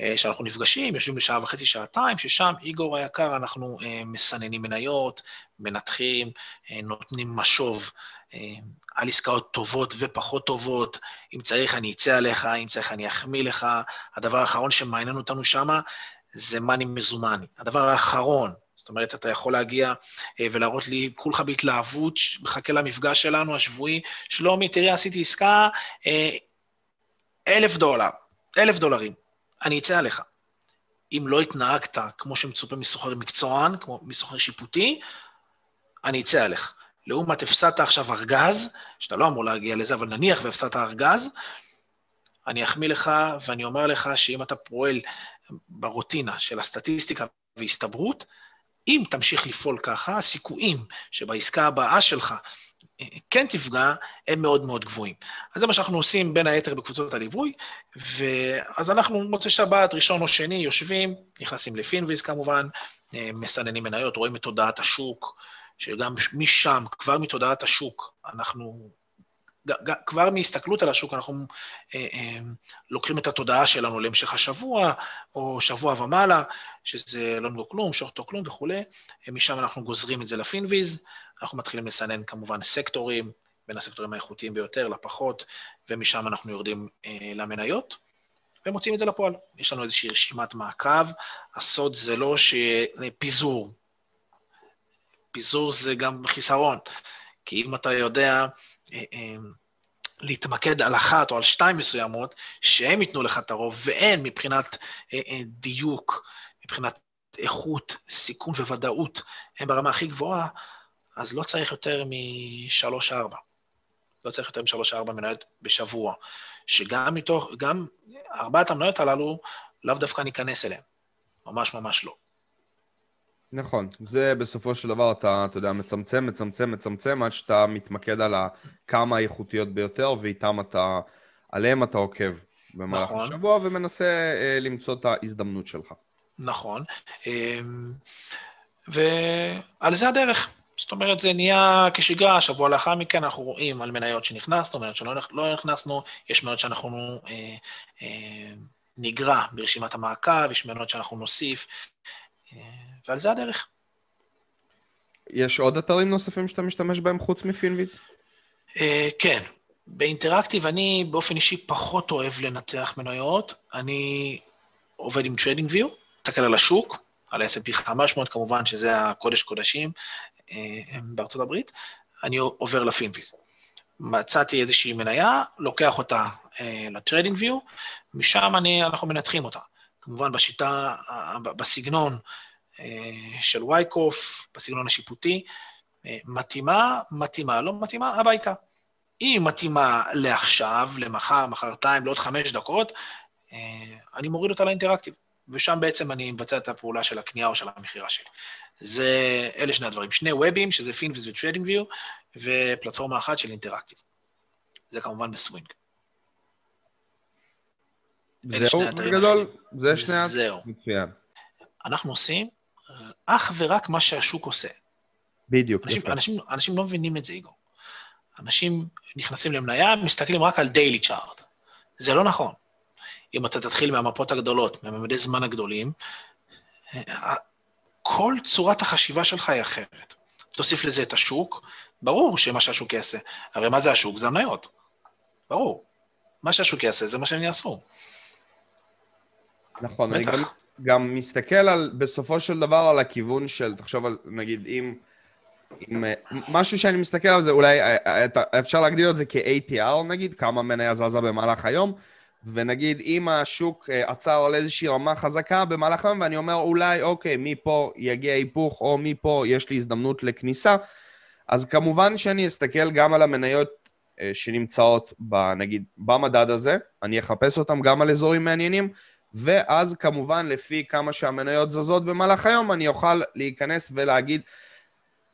A: אה, שאנחנו נפגשים, יושבים בשעה וחצי, שעתיים, ששם, איגור היקר, אנחנו אה, מסננים מניות, מנתחים, אה, נותנים משוב. על עסקאות טובות ופחות טובות, אם צריך אני אצא עליך, אם צריך אני אחמיא לך. הדבר האחרון שמעניין אותנו שמה זה מאני מזומני. הדבר האחרון, זאת אומרת, אתה יכול להגיע אה, ולהראות לי, כולך בהתלהבות, מחכה למפגש שלנו השבועי, שלומי, תראי, עשיתי עסקה, אה, אלף דולר, אלף דולרים, אני אצא עליך. אם לא התנהגת כמו שמצופה מסוחר מקצוען, כמו מסוחר שיפוטי, אני אצא עליך. לעומת הפסדת עכשיו ארגז, שאתה לא אמור להגיע לזה, אבל נניח והפסדת ארגז, אני אחמיא לך ואני אומר לך שאם אתה פועל ברוטינה של הסטטיסטיקה והסתברות, אם תמשיך לפעול ככה, הסיכויים שבעסקה הבאה שלך כן תפגע, הם מאוד מאוד גבוהים. אז זה מה שאנחנו עושים בין היתר בקבוצות הליווי, ואז אנחנו מוצא שבת, ראשון או שני, יושבים, נכנסים לפינוויז כמובן, מסננים מניות, רואים את תודעת השוק, שגם משם, כבר מתודעת השוק, אנחנו, כבר מהסתכלות על השוק, אנחנו אה, אה, לוקחים את התודעה שלנו להמשך השבוע, או שבוע ומעלה, שזה לא נגו כלום, שורטו כלום וכולי, משם אנחנו גוזרים את זה לפינוויז, אנחנו מתחילים לסנן כמובן סקטורים, בין הסקטורים האיכותיים ביותר לפחות, ומשם אנחנו יורדים אה, למניות, ומוצאים את זה לפועל. יש לנו איזושהי רשימת מעקב, הסוד זה לא שפיזור, פיזור זה גם חיסרון, כי אם אתה יודע אה, אה, להתמקד על אחת או על שתיים מסוימות, שהם ייתנו לך את הרוב, ואין מבחינת אה, אה, דיוק, מבחינת איכות, סיכון וודאות, הם ברמה הכי גבוהה, אז לא צריך יותר משלוש-ארבע. לא צריך יותר משלוש-ארבע מניות בשבוע, שגם מתוך, גם ארבעת המניות הללו, לאו דווקא ניכנס אליהן. ממש ממש לא.
B: נכון, זה בסופו של דבר אתה, אתה יודע, מצמצם, מצמצם, מצמצם, עד שאתה מתמקד על הכמה האיכותיות ביותר, ואיתם אתה, עליהם אתה עוקב במהלך נכון. השבוע, ומנסה אה, למצוא את ההזדמנות שלך.
A: נכון, אה, ועל זה הדרך. זאת אומרת, זה נהיה כשגרה, שבוע לאחר מכן אנחנו רואים על מניות שנכנסנו, מניות שלא לא נכנסנו, יש מניות שאנחנו אה, אה, נגרע ברשימת המעקב, יש מניות שאנחנו נוסיף, אה, ועל זה הדרך.
B: יש עוד אתרים נוספים שאתה משתמש בהם חוץ מפינוויץ?
A: אה, כן. באינטראקטיב אני באופן אישי פחות אוהב לנתח מניות. אני עובד עם TradingView, מסתכל על השוק, על ה-S&P 500 כמובן, שזה הקודש קודשים אה, בארצות הברית, אני עובר ל Finviz. מצאתי איזושהי מניה, לוקח אותה ל TradingView, משם אני, אנחנו מנתחים אותה. כמובן בשיטה, בסגנון אה, של וייקוף, בסגנון השיפוטי, אה, מתאימה, מתאימה, לא מתאימה, הביתה. אם היא מתאימה לעכשיו, למחר, מחרתיים, לעוד חמש דקות, אה, אני מוריד אותה ל Interactive, ושם בעצם אני מבצע את הפעולה של הקנייה או של המכירה שלי. זה, אלה שני הדברים. שני web ים, שזה Finviz ו TradingView, ופלטפורמה אחת של Interactive. זה כמובן בסווינג.
B: זהו בגדול? זה שני... זהו. מצוין.
A: אנחנו עושים אך ורק מה שהשוק עושה.
B: בדיוק,
A: אנשים, יפה. אנשים, אנשים לא מבינים את זה, איגו. אנשים נכנסים למניה, מסתכלים רק על דיילי צ'ארט. זה לא נכון. אם אתה תתחיל מהמפות הגדולות, מהממדי זמן הגדולים, כל צורת החשיבה שלך היא אחרת. תוסיף לזה את השוק, ברור שמה שהשוק יעשה. הרי מה זה השוק? זה המניות. ברור. מה שהשוק יעשה זה מה שהם יעשו.
B: נכון, אני גם, גם מסתכל על, בסופו של דבר על הכיוון של, תחשוב על, נגיד, אם... אם משהו שאני מסתכל על זה, אולי אה, אה, אפשר להגדיר את זה כ-ATR נגיד, כמה מניה זזה במהלך היום, ונגיד אם השוק אה, עצר על איזושהי רמה חזקה במהלך היום, ואני אומר אולי, אוקיי, מפה יגיע היפוך, או מפה יש לי הזדמנות לכניסה, אז כמובן שאני אסתכל גם על המניות שנמצאות, נגיד, במדד הזה, אני אחפש אותם גם על אזורים מעניינים, ואז כמובן לפי כמה שהמניות זזות במהלך היום, אני אוכל להיכנס ולהגיד,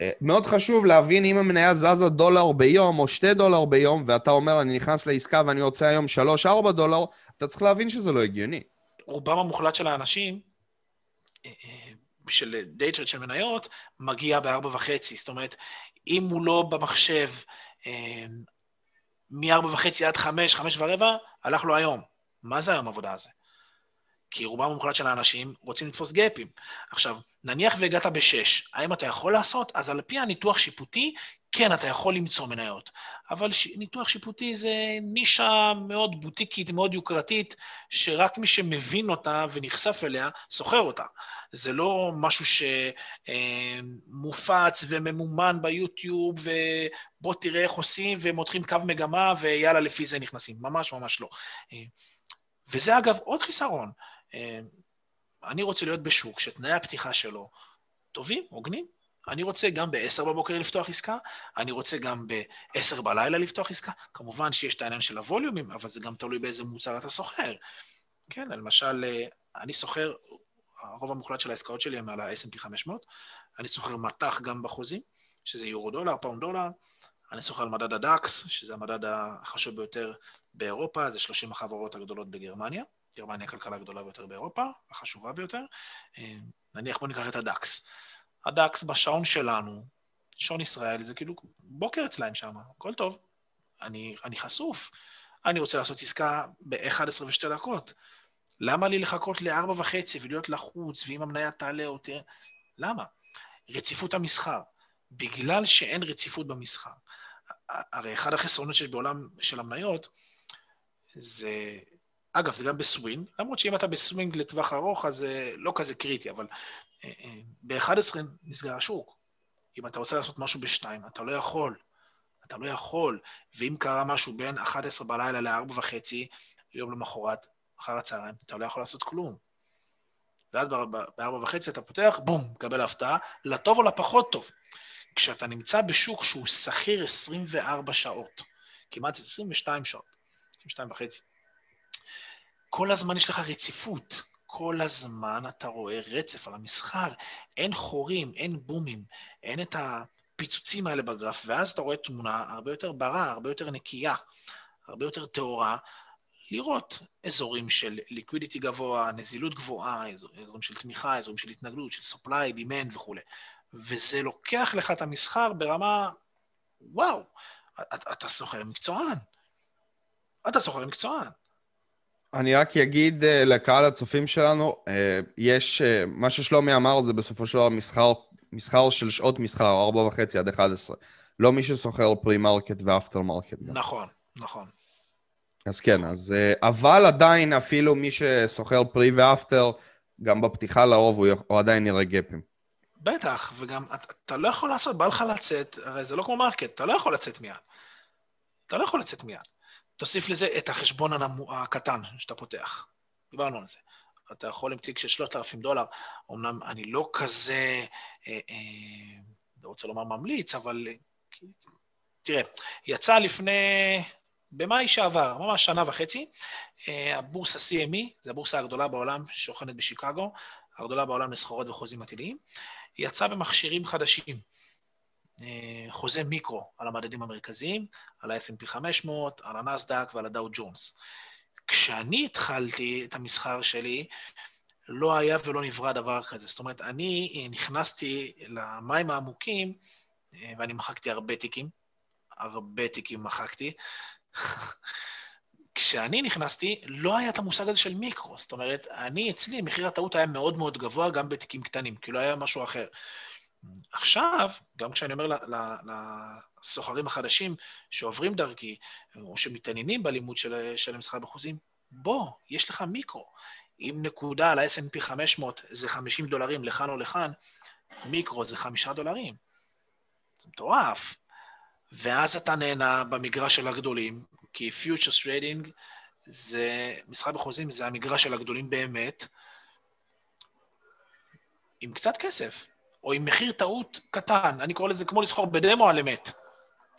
B: אה, מאוד חשוב להבין אם המניה זזה דולר ביום או שתי דולר ביום, ואתה אומר, אני נכנס לעסקה ואני רוצה היום שלוש-ארבע דולר, אתה צריך להבין שזה לא הגיוני.
A: רובם המוחלט של האנשים, אה, אה, של day trade של מניות, מגיע בארבע וחצי. זאת אומרת, אם הוא לא במחשב מארבע וחצי עד חמש, חמש ורבע, הלך לו היום. מה זה היום עבודה הזה? כי רובם המוחלט של האנשים רוצים לתפוס gap ים. עכשיו, נניח והגעת בשש, האם אתה יכול לעשות? אז על פי הניתוח שיפוטי, כן, אתה יכול למצוא מניות. אבל ש... ניתוח שיפוטי זה נישה מאוד בוטיקית, מאוד יוקרתית, שרק מי שמבין אותה ונחשף אליה, סוחר אותה. זה לא משהו שמופץ וממומן ביוטיוב, ובוא תראה איך עושים, ומותחים קו מגמה, ויאללה, לפי זה נכנסים. ממש ממש לא. וזה אגב עוד חיסרון. אה, אני רוצה להיות בשוק שתנאי הפתיחה שלו טובים, הוגנים. אני רוצה גם ב-10 בבוקר לפתוח עסקה, אני רוצה גם ב-10 בלילה לפתוח עסקה. כמובן שיש את העניין של ה volume ים, אבל זה גם תלוי באיזה מוצר אתה סוחר. כן, למשל, אה, אני סוחר, הרוב המוחלט של העסקאות שלי הם על ה-S&P 500, אני סוחר מטח גם בחוזים, שזה יורו דולר, pound דולר, אני סוחר על מדד הדאקס, שזה המדד החשוב ביותר באירופה, זה 30 החברות הגדולות בגרמניה. גרמניה הכלכלה הגדולה ביותר באירופה, החשובה ביותר. אה, נניח בוא ניקח את הדאקס. הדאקס בשעון שלנו, שעון ישראל, זה כאילו בוקר אצלהם שם, הכל טוב. אני, אני חשוף. אני רוצה לעשות עסקה ב-11 ושתי דקות. למה לי לחכות לארבע וחצי ולהיות לחוץ, ואם המניה תעלה או תראה? למה? רציפות המסחר. בגלל שאין רציפות במסחר. הרי אחד החסרונות שיש בעולם של המניות, זה... אגב, זה גם בסווינג, למרות שאם אתה בסווינג לטווח ארוך, אז זה לא כזה קריטי, אבל אה, אה, ב-11 נסגר השוק. אם אתה רוצה לעשות משהו ב-2, אתה לא יכול. אתה לא יכול. ואם קרה משהו בין 11 בלילה ל-4 וחצי, יום למחרת, אחר הצהריים, אתה לא יכול לעשות כלום. ואז ב-4 וחצי אתה פותח, בום, מקבל הפתעה, לטוב או לפחות טוב. כשאתה נמצא בשוק שהוא שכיר 24 שעות, כמעט 22 שעות, 22 וחצי, כל הזמן יש לך רציפות. כל הזמן אתה רואה רצף על המסחר. אין חורים, אין בומים, אין את הפיצוצים האלה בגרף, ואז אתה רואה תמונה הרבה יותר ברה, הרבה יותר נקייה, הרבה יותר טהורה, לראות אזורים של ליקווידיטי גבוה, נזילות גבוהה, אזורים של תמיכה, אזורים של התנגדות, של supply, demand וכולי. וזה לוקח לך את המסחר ברמה, וואו, אתה סוחר מקצוען. אתה סוחר מקצוען.
B: אני רק אגיד אה, לקהל הצופים שלנו, אה, יש, אה, מה ששלומי אמר זה בסופו של דבר מסחר, מסחר של שעות מסחר, 4 וחצי עד 11. לא מי שסוחר pre-market ו after market.
A: נכון, נכון.
B: אז כן, אז... אבל עדיין אפילו מי שסוחר pre ו after, גם בפתיחה לרוב הוא, הוא עדיין יראה גאפים.
A: בטח, וגם אתה, אתה לא יכול לעשות, בא לך לצאת, הרי זה לא כמו market, אתה לא יכול לצאת מיד. אתה לא יכול לצאת מיד. תוסיף לזה את החשבון הקטן שאתה פותח. דיברנו על זה. אתה יכול עם תיק של 3,000 דולר, אמנם אני לא כזה, אה, אה, לא רוצה לומר ממליץ, אבל אה, תראה, יצא לפני, במאי שעבר, ממש שנה וחצי, אה, הבורסה CME, זו הבורסה הגדולה בעולם ששוכנת בשיקגו, הגדולה בעולם לסחורות וחוזים עתידיים, יצא במכשירים חדשים. אה, חוזה מיקרו על המדדים המרכזיים, על ה-S&P 500, על הנסדק ועל הדאו ג'ונס. כשאני התחלתי את המסחר שלי, לא היה ולא נברא דבר כזה. זאת אומרת, אני אה, נכנסתי למים העמוקים, אה, ואני מחקתי הרבה תיקים, הרבה תיקים מחקתי. כשאני נכנסתי, לא היה את המושג הזה של מיקרו. זאת אומרת, אני, אצלי, מחיר הטעות היה מאוד מאוד גבוה גם בתיקים קטנים, כי לא היה משהו אחר. עכשיו, גם כשאני אומר לסוחרים החדשים שעוברים דרכי, או שמתעניינים בלימוד של, של המסחר בחוזים, בוא, יש לך מיקרו. אם נקודה על ה-S&P 500 זה 50 דולרים לכאן או לכאן, מיקרו זה 5 דולרים. זה מטורף. ואז אתה נהנה במגרש של הגדולים, כי futures trading זה, מסחר בחוזים זה המגרש של הגדולים באמת, עם קצת כסף. או עם מחיר טעות קטן, אני קורא לזה כמו לסחור בדמו על אמת,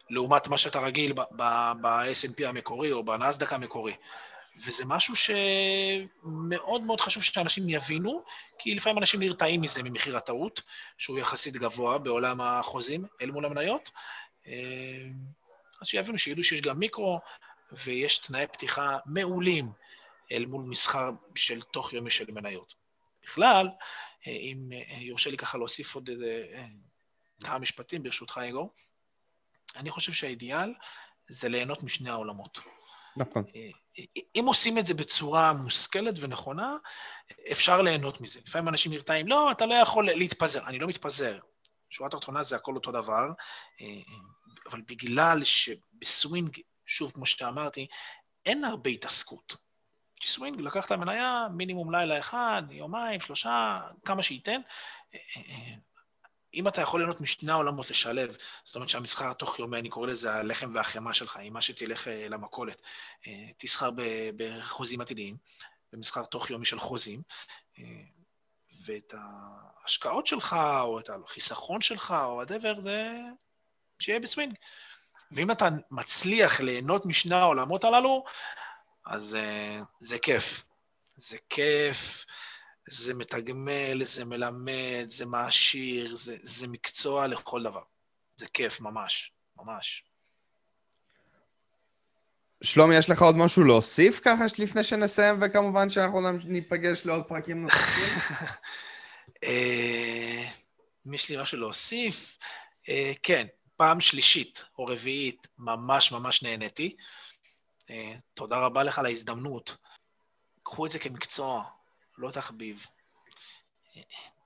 A: לעומת מה שאתה רגיל ב-S&P המקורי או בנסדק המקורי. וזה משהו שמאוד מאוד חשוב שאנשים יבינו, כי לפעמים אנשים נרתעים מזה, ממחיר הטעות, שהוא יחסית גבוה בעולם החוזים אל מול המניות. אה, אז שיבינו, שידעו שיש גם מיקרו, ויש תנאי פתיחה מעולים אל מול מסחר של תוך יומי של מניות. בכלל, אם אה, יורשה לי ככה להוסיף עוד איזה אה, כמה משפטים, ברשותך, אגו, אני חושב שהאידיאל זה ליהנות משני העולמות.
B: נכון.
A: אם עושים את זה בצורה מושכלת ונכונה, אפשר ליהנות מזה. לפעמים אנשים נרתעים, לא, אתה לא יכול להתפזר. אני לא מתפזר. שורת התחתונה זה הכל אותו דבר, אבל בגלל שבסווינג, שוב, כמו שאמרתי, אין הרבה התעסקות. כי סווינג, לקח את המניה, מינימום לילה אחד, יומיים, שלושה, כמה שייתן. אם אתה יכול ליהנות משני העולמות לשלב, זאת אומרת שהמסחר התוך יומי, אני קורא לזה הלחם והחמאה שלך, עם מה שתלך אה, למכולת, אה, תסחר בחוזים עתידיים, במסחר תוך יומי של חוזים, אה, ואת ההשקעות שלך, או את החיסכון שלך, או whatever, זה שיהיה בסווינג. ואם אתה מצליח ליהנות משני העולמות הללו, אז uh, זה כיף. זה כיף, זה מתגמל, זה מלמד, זה מעשיר, זה, זה מקצוע לכל דבר. זה כיף, ממש, ממש.
B: שלומי, יש לך עוד משהו להוסיף ככה לפני שנסיים, וכמובן שאנחנו ניפגש לעוד פרקים נוספים?
A: אה, אם יש לי משהו להוסיף, אה, כן, פעם שלישית או רביעית ממש ממש נהניתי. אה, תודה רבה לך על ההזדמנות. קחו את זה כמקצוע, לא תחביב.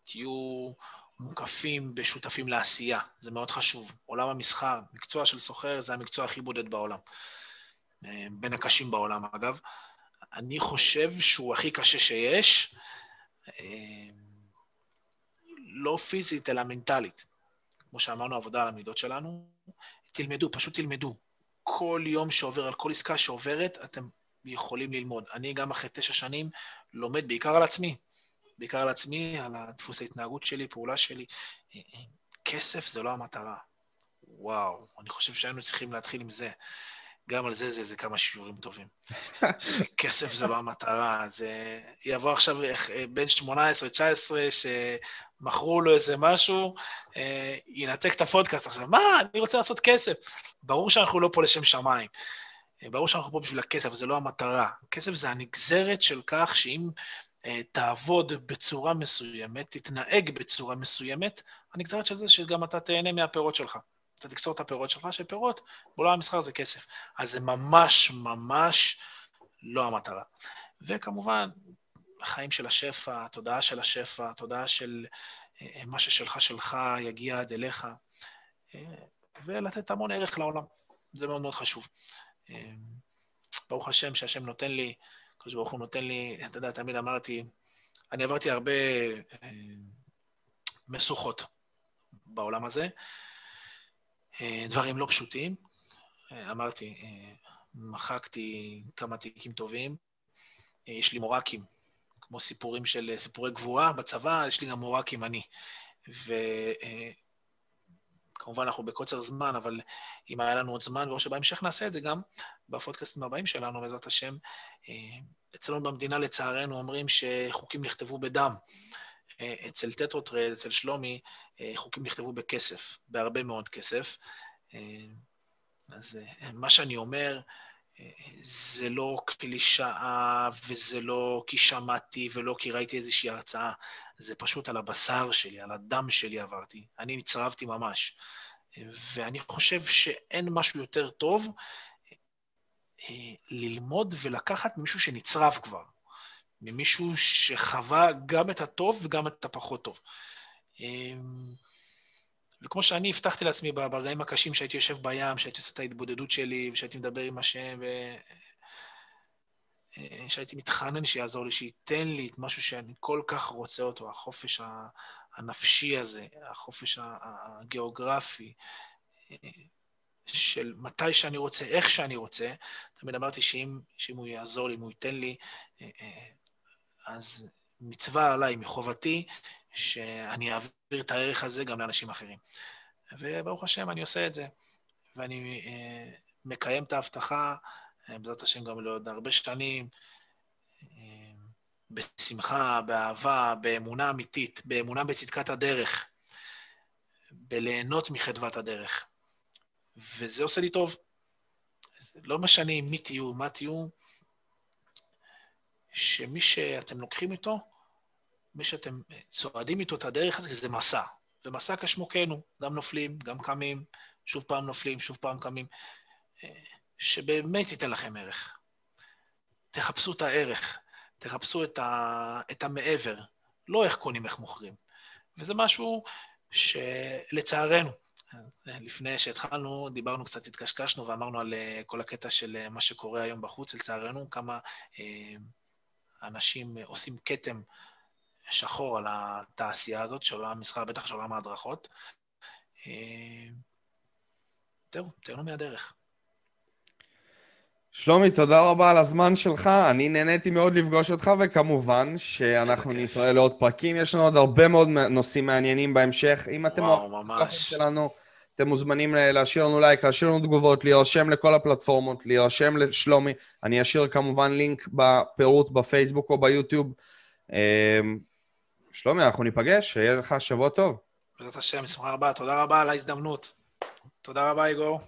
A: תהיו מוקפים בשותפים לעשייה, זה מאוד חשוב. עולם המסחר, מקצוע של סוחר זה המקצוע הכי בודד בעולם. בין הקשים בעולם, אגב. אני חושב שהוא הכי קשה שיש, לא פיזית, אלא מנטלית. כמו שאמרנו, עבודה על המידות שלנו. תלמדו, פשוט תלמדו. כל יום שעובר, על כל עסקה שעוברת, אתם יכולים ללמוד. אני גם אחרי תשע שנים לומד בעיקר על עצמי. בעיקר על עצמי, על דפוס ההתנהגות שלי, פעולה שלי. כסף זה לא המטרה. וואו, אני חושב שהיינו צריכים להתחיל עם זה. גם על זה זה, זה כמה שיעורים טובים. כסף זה לא המטרה, זה... יבוא עכשיו אה, בן 18-19 שמכרו לו איזה משהו, אה, ינתק את הפודקאסט עכשיו, מה, אני רוצה לעשות כסף. ברור שאנחנו לא פה לשם שמיים. אה, ברור שאנחנו פה בשביל הכסף, זה לא המטרה. כסף זה הנגזרת של כך שאם תעבוד בצורה מסוימת, תתנהג בצורה מסוימת, הנגזרת של זה שגם אתה תהנה מהפירות שלך. אתה תקצור את הפירות שלך, שפירות בעולם המסחר זה כסף. אז זה ממש ממש לא המטרה. וכמובן, החיים של השפע, התודעה של השפע, התודעה של אה, מה ששלך שלך יגיע עד אליך, אה, ולתת המון ערך לעולם. זה מאוד מאוד חשוב. אה, ברוך השם שהשם נותן לי, הקדוש ברוך הוא נותן לי, אתה יודע, תמיד אמרתי, אני עברתי הרבה משוכות בעולם הזה, דברים לא פשוטים. אה, אמרתי, אה, מחקתי כמה תיקים טובים. יש לי מורקים, כמו סיפורים של סיפורי גבורה בצבא, יש לי גם מורקים אני. וכמובן אנחנו בקוצר זמן, אבל אם היה לנו עוד זמן, ואו שבהמשך נעשה את זה גם בפודקאסטים הבאים שלנו, בעזרת השם. אצלנו במדינה, לצערנו, אומרים שחוקים נכתבו בדם. אצל טטרוטרד, אצל שלומי, אה, חוקים נכתבו בכסף, בהרבה מאוד כסף. אה, אז אה, מה שאני אומר, זה לא קלישאה וזה לא כי שמעתי ולא כי ראיתי איזושהי הרצאה, זה פשוט על הבשר שלי, על הדם שלי עברתי. אני נצרבתי ממש. ואני חושב שאין משהו יותר טוב ללמוד ולקחת ממישהו שנצרב כבר. ממישהו שחווה גם את הטוב וגם את הפחות טוב. אמ, וכמו שאני הבטחתי לעצמי ברגעים הקשים שהייתי יושב בים, שהייתי עושה את ההתבודדות שלי, ושהייתי מדבר עם השם, ושהייתי אה, מתחנן שיעזור לי, שייתן לי את משהו שאני כל כך רוצה אותו, החופש הנפשי הזה, החופש הגיאוגרפי, אה, של מתי שאני רוצה, איך שאני רוצה, תמיד אמרתי שאם, שאם הוא יעזור לי, אם הוא ייתן לי, אה, אז מצווה עליי, מחובתי, שאני אעביר את הערך הזה גם לאנשים אחרים. וברוך השם, אני עושה את זה. ואני אה, מקיים את ההבטחה, אה, בעזרת השם גם לעוד הרבה שנים, אה, בשמחה, באהבה, באמונה אמיתית, באמונה בצדקת הדרך, בליהנות מחדוות הדרך. וזה עושה לי טוב. לא משנה מי תהיו, מה תהיו, שמי שאתם לוקחים איתו, מי שאתם צועדים איתו את הדרך הזאת, זה מסע. ומסע כשמוקנו, גם נופלים, גם קמים, שוב פעם נופלים, שוב פעם קמים, שבאמת ייתן לכם ערך. תחפשו את הערך, תחפשו את, ה... את המעבר, לא איך קונים, איך מוכרים. וזה משהו שלצערנו, לפני שהתחלנו, דיברנו קצת, התקשקשנו ואמרנו על אה, כל הקטע של אה, מה שקורה היום בחוץ, לצערנו, כמה אה, אנשים עושים כתם שחור על התעשייה הזאת של עולם המסחר, בטח של עולם ההדרכות. זהו, תהנו מהדרך.
B: שלומי, תודה רבה על הזמן שלך, אני נהניתי מאוד לפגוש אותך, וכמובן שאנחנו נתראה לעוד פרקים, יש לנו עוד הרבה מאוד נושאים מעניינים בהמשך. אם אתם
A: אוהבים את שלנו,
B: אתם מוזמנים להשאיר לנו לייק, להשאיר לנו תגובות, להירשם לכל הפלטפורמות, להירשם לשלומי. אני אשאיר כמובן לינק בפירוט בפייסבוק או ביוטיוב. אמ, שלומי, אנחנו ניפגש, שיהיה לך שבוע טוב.
A: בעזרת השם, בשמחה רבה. תודה רבה על ההזדמנות. תודה רבה, איגור.